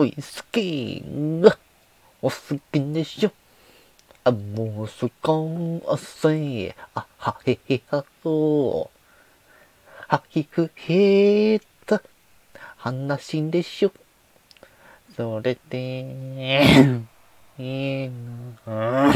ウイスキーがお好きでしょ。あ、もうすかんあせあ、はへへはそう。はひふへた話でしょ。それで、いいな。